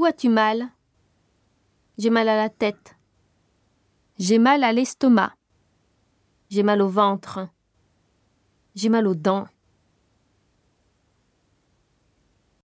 Où as-tu mal? J'ai mal à la tête. J'ai mal à l'estomac. J'ai mal au ventre. J'ai mal aux dents.